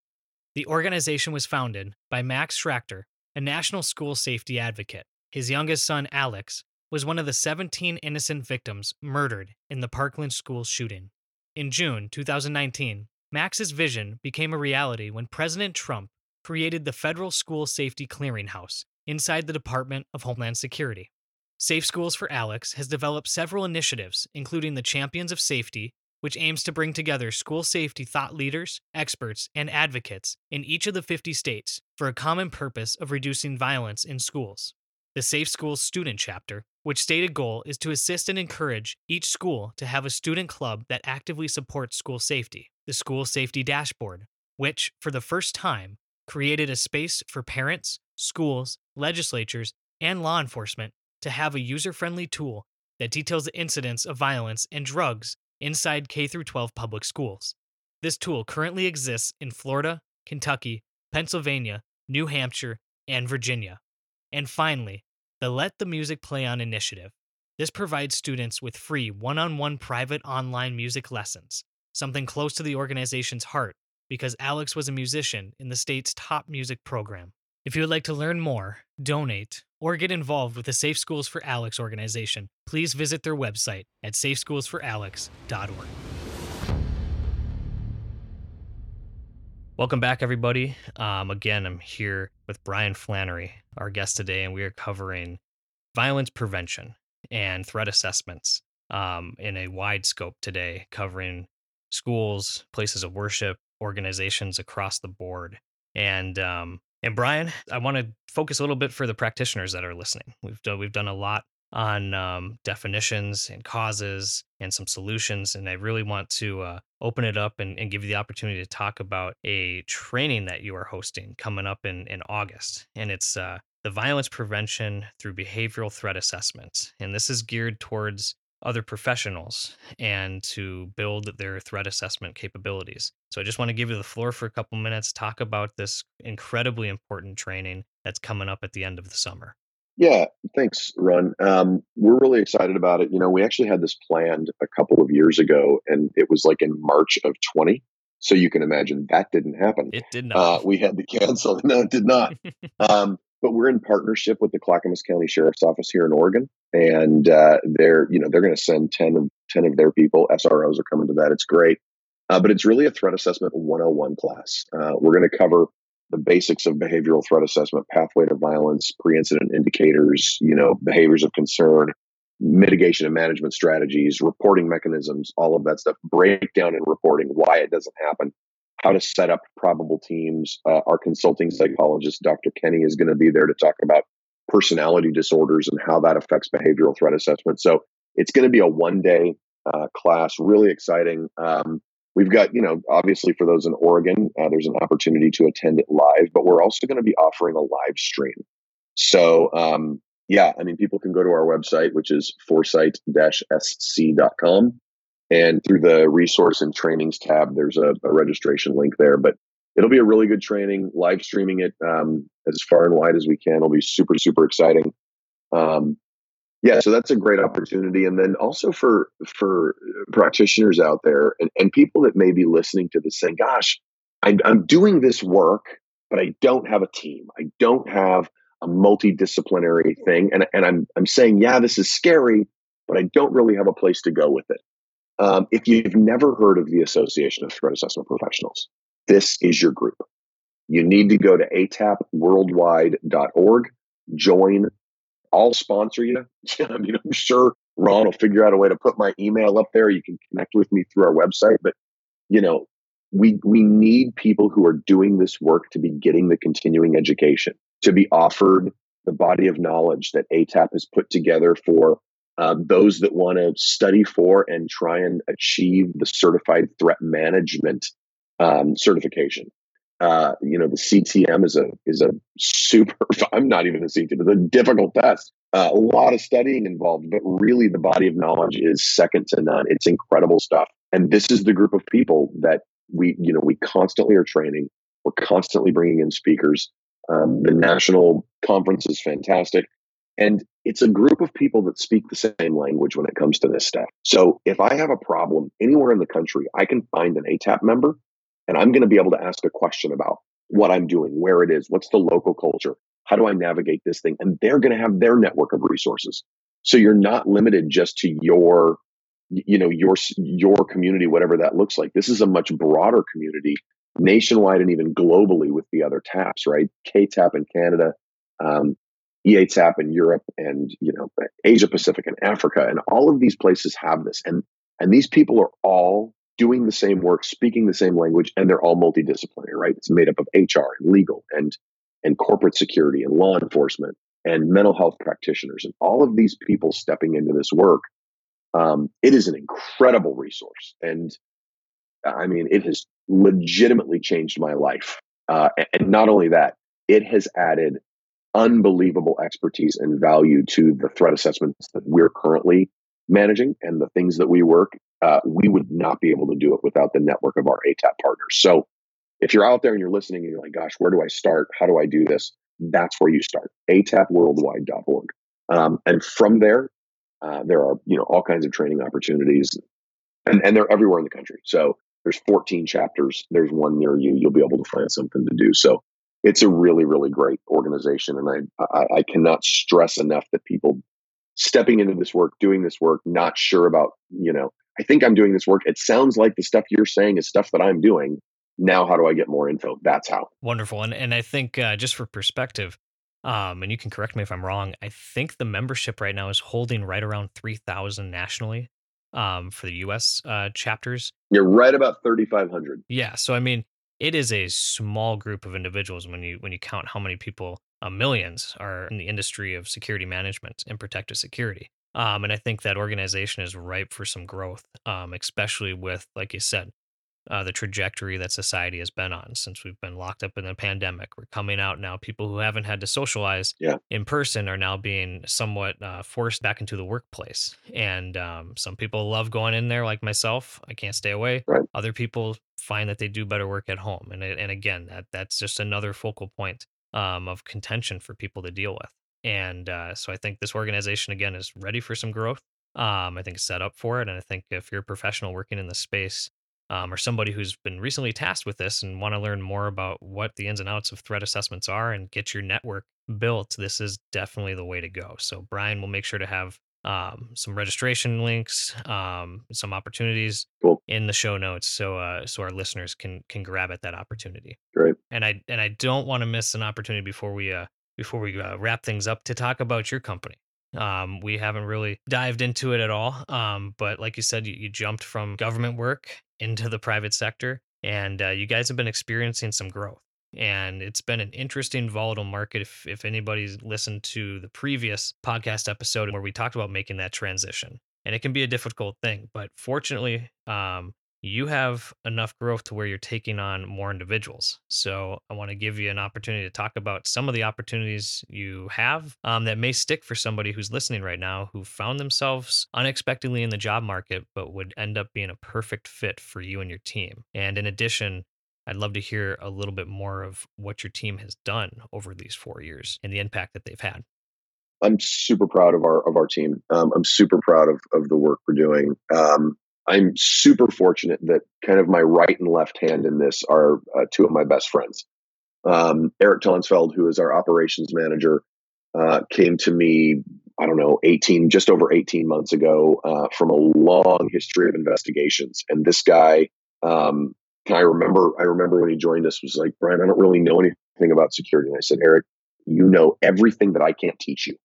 The organization was founded by Max Schachter, a national school safety advocate. His youngest son, Alex, was one of the 17 innocent victims murdered in the Parkland school shooting. In June 2019, Max's vision became a reality when President Trump created the Federal School Safety Clearinghouse inside the Department of Homeland Security. Safe Schools for Alex has developed several initiatives, including the Champions of Safety which aims to bring together school safety thought leaders, experts, and advocates in each of the 50 states for a common purpose of reducing violence in schools. The Safe Schools Student Chapter, which stated goal is to assist and encourage each school to have a student club that actively supports school safety. The School Safety Dashboard, which, for the first time, created a space for parents, schools, legislatures, and law enforcement to have a user friendly tool that details the incidents of violence and drugs inside K 12 public schools. This tool currently exists in Florida, Kentucky, Pennsylvania, New Hampshire, and Virginia. And finally, the Let the Music Play On initiative. This provides students with free one on one private online music lessons, something close to the organization's heart because Alex was a musician in the state's top music program. If you would like to learn more, donate, or get involved with the Safe Schools for Alex organization, please visit their website at safeschoolsforalex.org. Welcome back, everybody. Um, again, I'm here with Bryan Flannery, our guest today, and we are covering violence prevention and threat assessments um, in a wide scope today, covering schools, places of worship, organizations across the board. And um, and Bryan, I want to focus a little bit for the practitioners that are listening. We've done, we've done a lot on um, definitions and causes and some solutions, and I really want to uh, open it up and, and, give you the opportunity to talk about a training that you are hosting coming up in in August, and it's uh, the violence prevention through behavioral threat assessment, and this is geared towards other professionals and to build their threat assessment capabilities. So I just want to give you the floor for a couple minutes, talk about this incredibly important training that's coming up at the end of the summer. Yeah, thanks, Ron. Um, we're really excited about it. You know, we actually had this planned a couple of years ago, and it was like in March of 20. So you can imagine that didn't happen. It did Uh, not. we had to cancel. No, it did not. Um, but we're in partnership with the Clackamas County Sheriff's Office here in Oregon, and uh, they're you know they're going to send 10 of 10 of their people. SROs are coming to that. It's great, uh, but it's really a threat assessment 101 class. Uh, we're going to cover the basics of behavioral threat assessment, pathway to violence, pre-incident indicators, you know, behaviors of concern, mitigation and management strategies, reporting mechanisms, all of that stuff, breakdown in reporting, why it doesn't happen, how to set up probable teams. Uh, our consulting psychologist, Dr. Kenny, is going to be there to talk about personality disorders and how that affects behavioral threat assessment. So it's going to be a one day uh, class, really exciting. Um, we've got, you know, obviously for those in Oregon, uh, there's an opportunity to attend it live, but we're also going to be offering a live stream. So, um, yeah, I mean, people can go to our website, which is foresight-sc.com. And through the resource and trainings tab, there's a, a registration link there. But it'll be a really good training, live streaming it um, as far and wide as we can. It'll be super, super exciting. Um, yeah, so that's a great opportunity. And then also for for practitioners out there and, and people that may be listening to this saying, gosh, I'm, I'm doing this work, but I don't have a team. I don't have a multidisciplinary thing. And, and I'm, I'm saying, yeah, this is scary, but I don't really have a place to go with it. Um, if you've never heard of the Association of Threat Assessment Professionals, this is your group. You need to go to atapworldwide.org, join. I'll sponsor you. I mean, I'm sure Ron will figure out a way to put my email up there. You can connect with me through our website. But, you know, we, we need people who are doing this work to be getting the continuing education, to be offered the body of knowledge that ATAP has put together for uh, those that want to study for and try and achieve the certified threat management um, certification. Uh, you know, the CTM is a is a super. I'm not even a CTM. It's a difficult test. Uh, a lot of studying involved, but really the body of knowledge is second to none. It's incredible stuff. And this is the group of people that we, you know, we constantly are training. We're constantly bringing in speakers. Um, the national conference is fantastic. And it's a group of people that speak the same language when it comes to this stuff. So if I have a problem anywhere in the country, I can find an ATAP member and I'm going to be able to ask a question about what I'm doing, where it is, what's the local culture, how do I navigate this thing? And they're going to have their network of resources. So you're not limited just to your, you know, your your community, whatever that looks like. This is a much broader community, nationwide and even globally with the other taps, right? KTAP in Canada, um, EATAP in Europe, and you know, Asia Pacific and Africa, and all of these places have this, and and these people are all doing the same work, speaking the same language, and they're all multidisciplinary, right? It's made up of HR and legal and and corporate security and law enforcement and mental health practitioners and all of these people stepping into this work. Um, it is an incredible resource, and I mean, it has legitimately changed my life. Uh, and not only that, it has added unbelievable expertise and value to the threat assessments that we're currently managing and the things that we work uh, we would not be able to do it without the network of our ATAP partners. So if you're out there and you're listening and you're like, gosh, where do I start? How do I do this? That's where you start, atapworldwide.org. Um, and from there, uh, there are, you know, all kinds of training opportunities and, and they're everywhere in the country. So there's 14 chapters. There's one near you. You'll be able to find something to do. So it's a really, really great organization. And I, I, I cannot stress enough that people stepping into this work, doing this work, not sure about, you know, I think I'm doing this work. It sounds like the stuff you're saying is stuff that I'm doing. Now, how do I get more info? That's how. Wonderful. And and I think uh, just for perspective, um, and you can correct me if I'm wrong. I think the membership right now is holding right around three thousand nationally um, for the U.S. Uh, chapters. You're right about 3,500. Yeah. So I mean, it is a small group of individuals when you when you count how many people, uh, millions, are in the industry of security management and protective security. Um, and I think that organization is ripe for some growth, um, especially with, like you said, uh, the trajectory that society has been on since we've been locked up in the pandemic. We're coming out now. People who haven't had to socialize Yeah. in person are now being somewhat uh, forced back into the workplace. And um, some people love going in there, like myself. I can't stay away. Right. Other people find that they do better work at home. And and again, that that's just another focal point um, of contention for people to deal with. And uh, so I think this organization again is ready for some growth. Um, I think set up for it. And I think if you're a professional working in the space, um, or somebody who's been recently tasked with this and want to learn more about what the ins and outs of threat assessments are and get your network built, this is definitely the way to go. So Bryan will make sure to have um, some registration links, um, some opportunities Cool. in the show notes, so uh, so our listeners can can grab at that opportunity. Great. And I and I don't want to miss an opportunity before we uh, before we uh, wrap things up to talk about your company. Um, we haven't really dived into it at all. Um, but like you said, you, you jumped from government work into the private sector, and uh, you guys have been experiencing some growth. And it's been an interesting, volatile market. If if anybody's listened to the previous podcast episode where we talked about making that transition, and it can be a difficult thing, but fortunately, um, you have enough growth to where you're taking on more individuals. So I want to give you an opportunity to talk about some of the opportunities you have um, that may stick for somebody who's listening right now who found themselves unexpectedly in the job market, but would end up being a perfect fit for you and your team. And in addition, I'd love to hear a little bit more of what your team has done over these four years and the impact that they've had. I'm super proud of our of our team. Um, I'm super proud of of the work we're doing. Um, I'm super fortunate that kind of my right and left hand in this are uh, two of my best friends. Um, Eric Tonsfeld, who is our operations manager, uh, came to me. I don't know, 18, just over 18 months ago, uh, from a long history of investigations. And this guy, um, I remember, I remember when he joined us, was like, Bryan, I don't really know anything about security. And I said, Eric, you know everything that I can't teach you.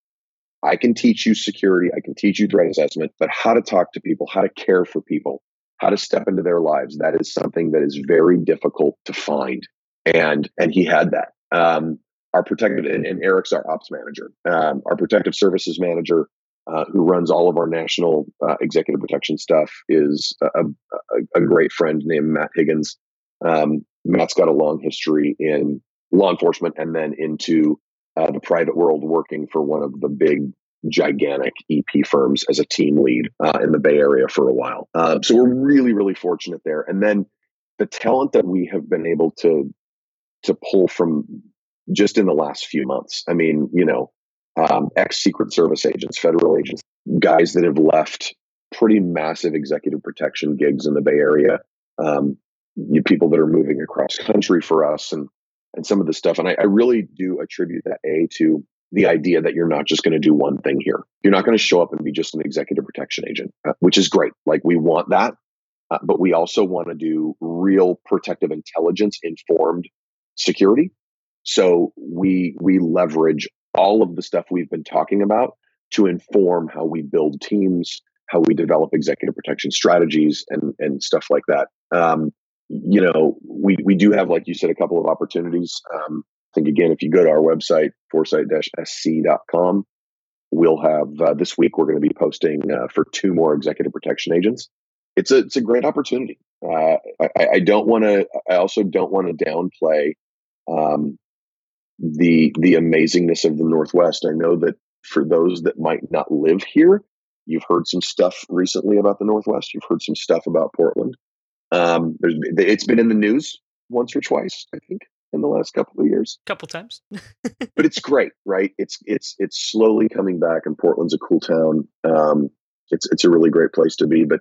I can teach you security, I can teach you threat assessment, but how to talk to people, how to care for people, how to step into their lives, that is something that is very difficult to find. And and he had that. Um, our protective and, and Eric's our ops manager, um, our protective services manager, uh, who runs all of our national uh, executive protection stuff, is a, a, a, great friend named Matt Higgins. Um, Matt's got a long history in law enforcement and then into uh, the private world working for one of the big gigantic EP firms as a team lead uh, in the Bay Area for a while. Uh, so we're really, really fortunate there. And then the talent that we have been able to to pull from just in the last few months. I mean, you know, um, ex Secret Service agents, federal agents, guys that have left pretty massive executive protection gigs in the Bay Area. Um, you people that are moving across country for us and and some of the stuff. And I, I really do attribute that a to the idea that you're not just going to do one thing here. You're not going to show up and be just an executive protection agent, uh, which is great. Like we want that, uh, but we also want to do real protective intelligence informed security. So we we leverage all of the stuff we've been talking about to inform how we build teams, how we develop executive protection strategies, and and stuff like that. Um, you know, we we do have, like you said, a couple of opportunities. Um, I think again, if you go to our website, foresight-sc.com, we'll have uh, this week we're going to be posting uh, for two more executive protection agents. It's a it's a great opportunity. Uh, I, I, don't want to. I also don't want to downplay um, the the amazingness of the Northwest. I know that for those that might not live here, you've heard some stuff recently about the Northwest. You've heard some stuff about Portland. Um, there's it's been in the news once or twice, I think, in the last couple of years. A couple times. but it's great, right? It's it's it's slowly coming back, and Portland's a cool town. Um, it's it's a really great place to be. But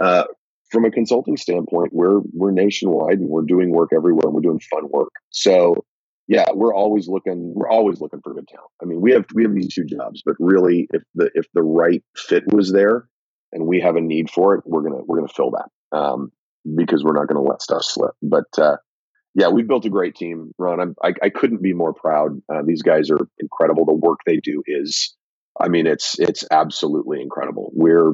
uh, from a consulting standpoint, we're we're nationwide and we're doing work everywhere. And we're doing fun work. So yeah, we're always looking. We're always looking for good talent. I mean, we have we have these two jobs, but really, if the if the right fit was there, and we have a need for it, we're gonna we're gonna fill that. Um, because we're not to let stuff slip. But uh, yeah, we've built a great team, Ron. I'm, I, I couldn't be more proud. Uh, these guys are incredible. The work they do is, I mean, it's it's absolutely incredible. We're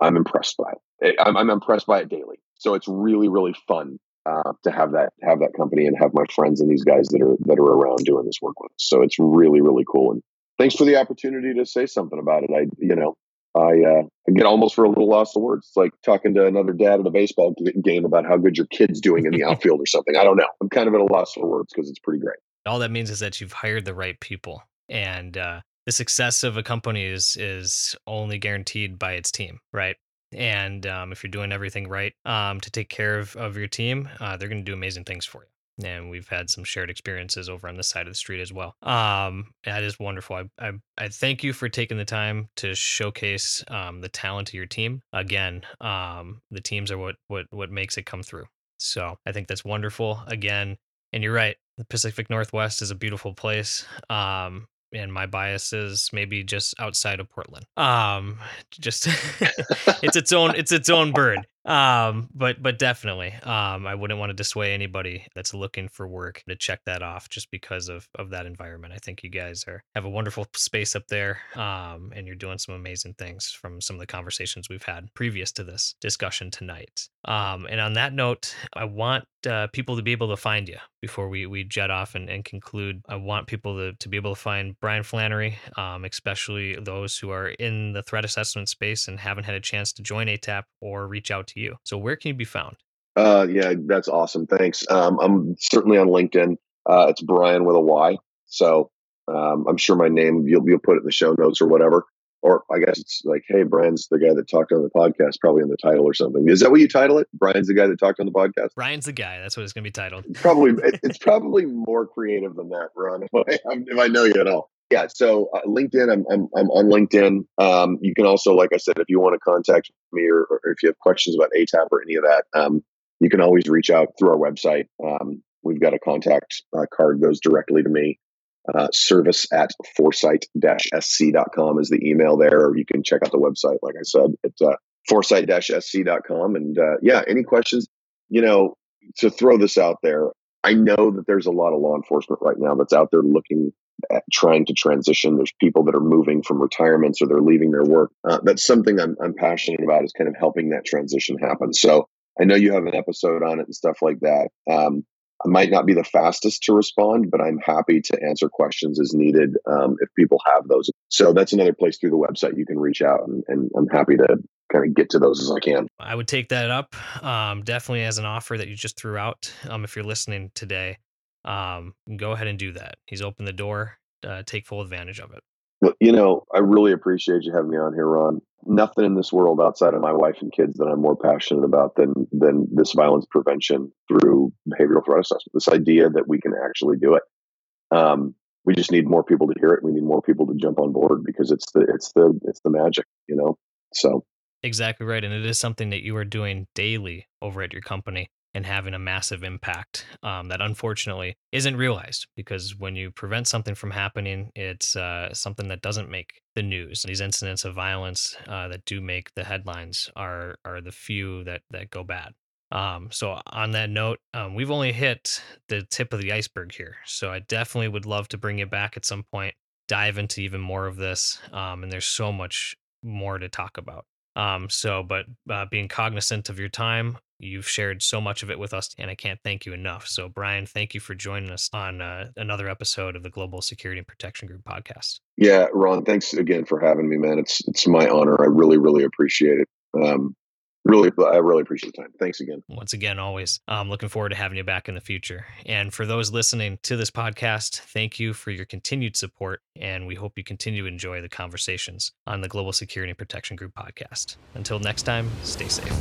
I'm impressed by it. I'm, I'm impressed by it daily. So it's really really fun uh, to have that have that company and have my friends and these guys that are that are around doing this work with us. So it's really really cool. And thanks for the opportunity to say something about it. I you know I, uh, I get almost for a little lost of words. It's like talking to another dad at a baseball game about how good your kid's doing in the outfield or something. I don't know. I'm kind of at a loss for words because it's pretty great. All that means is that you've hired the right people, and uh, the success of a company is is only guaranteed by its team, right? And um, if you're doing everything right um, to take care of, of your team, uh, they're going to do amazing things for you and we've had some shared experiences over on the side of the street as well. Um, that is wonderful. I, I, I thank you for taking the time to showcase um, the talent of your team. Again, um, the teams are what what what makes it come through. So I think that's wonderful. Again, and you're right. The Pacific Northwest is a beautiful place. Um, and my biases maybe just outside of Portland. Um, just it's its own it's its own bird. Um, but but definitely, um, I wouldn't want to dissuade anybody that's looking for work to check that off just because of of that environment. I think you guys are have a wonderful space up there, um, and you're doing some amazing things from some of the conversations we've had previous to this discussion tonight. Um, and on that note, I want uh, people to be able to find you before we we jet off and, and conclude. I want people to to be able to find Bryan Flannery, um, especially those who are in the threat assessment space and haven't had a chance to join ATAP or reach out to you. So where can you be found? Uh, yeah, that's awesome. Thanks. Um, I'm certainly on LinkedIn. Uh, it's Bryan with a Y. So um, I'm sure my name you'll you'll put it in the show notes or whatever. Or I guess it's like, hey, Bryan's the guy that talked on the podcast, probably in the title or something. Is that what you title it? Bryan's the guy that talked on the podcast. Bryan's the guy. That's what it's going to be titled. Probably, it's probably more creative than that, Ron. If I, if I know you at all yeah so uh, linkedin I'm, I'm, I'm on linkedin um, you can also like i said if you want to contact me or, or, if you have questions about atap or any of that um, you can always reach out through our website um, we've got a contact uh, card goes directly to me uh, service at foresight-sc.com is the email there or you can check out the website like i said at uh, foresight-sc.com and uh, yeah any questions you know to throw this out there i know that there's a lot of law enforcement right now that's out there looking at trying to transition. There's people that are moving from retirements or they're leaving their work. Uh, that's something I'm, I'm passionate about is kind of helping that transition happen. So I know you have an episode on it and stuff like that. Um, I might not be the fastest to respond, but I'm happy to answer questions as needed um, if people have those. So that's another place through the website you can reach out, and, and I'm happy to kind of get to those as I can. I would take that up um, definitely as an offer that you just threw out. Um, if you're listening today, um, go ahead and do that. He's opened the door. Uh, take full advantage of it. Well, you know, I really appreciate you having me on here, Ron. Nothing in this world outside of my wife and kids that I'm more passionate about than than this violence prevention through behavioral threat assessment. This idea that we can actually do it. Um, we just need more people to hear it. We need more people to jump on board because it's the it's the it's the magic, you know. So exactly right, and it is something that you are doing daily over at your company and having a massive impact um, that unfortunately isn't realized because when you prevent something from happening, it's uh, something that doesn't make the news. These incidents of violence uh, that do make the headlines are are the few that that go bad. Um, so on that note, um, we've only hit the tip of the iceberg here. So I definitely would love to bring you back at some point, dive into even more of this. Um, and there's so much more to talk about. Um, so, but uh, being cognizant of your time, You've shared so much of it with us, and I can't thank you enough. So, Bryan, thank you for joining us on uh, another episode of the Global Security and Protection Group podcast. Yeah, Ron, thanks again for having me, man. It's it's my honor. I really, really appreciate it. Um, really, I really appreciate the time. Thanks again. Once again, always. I'm looking forward to having you back in the future. And for those listening to this podcast, thank you for your continued support. And we hope you continue to enjoy the conversations on the Global Security and Protection Group podcast. Until next time, stay safe.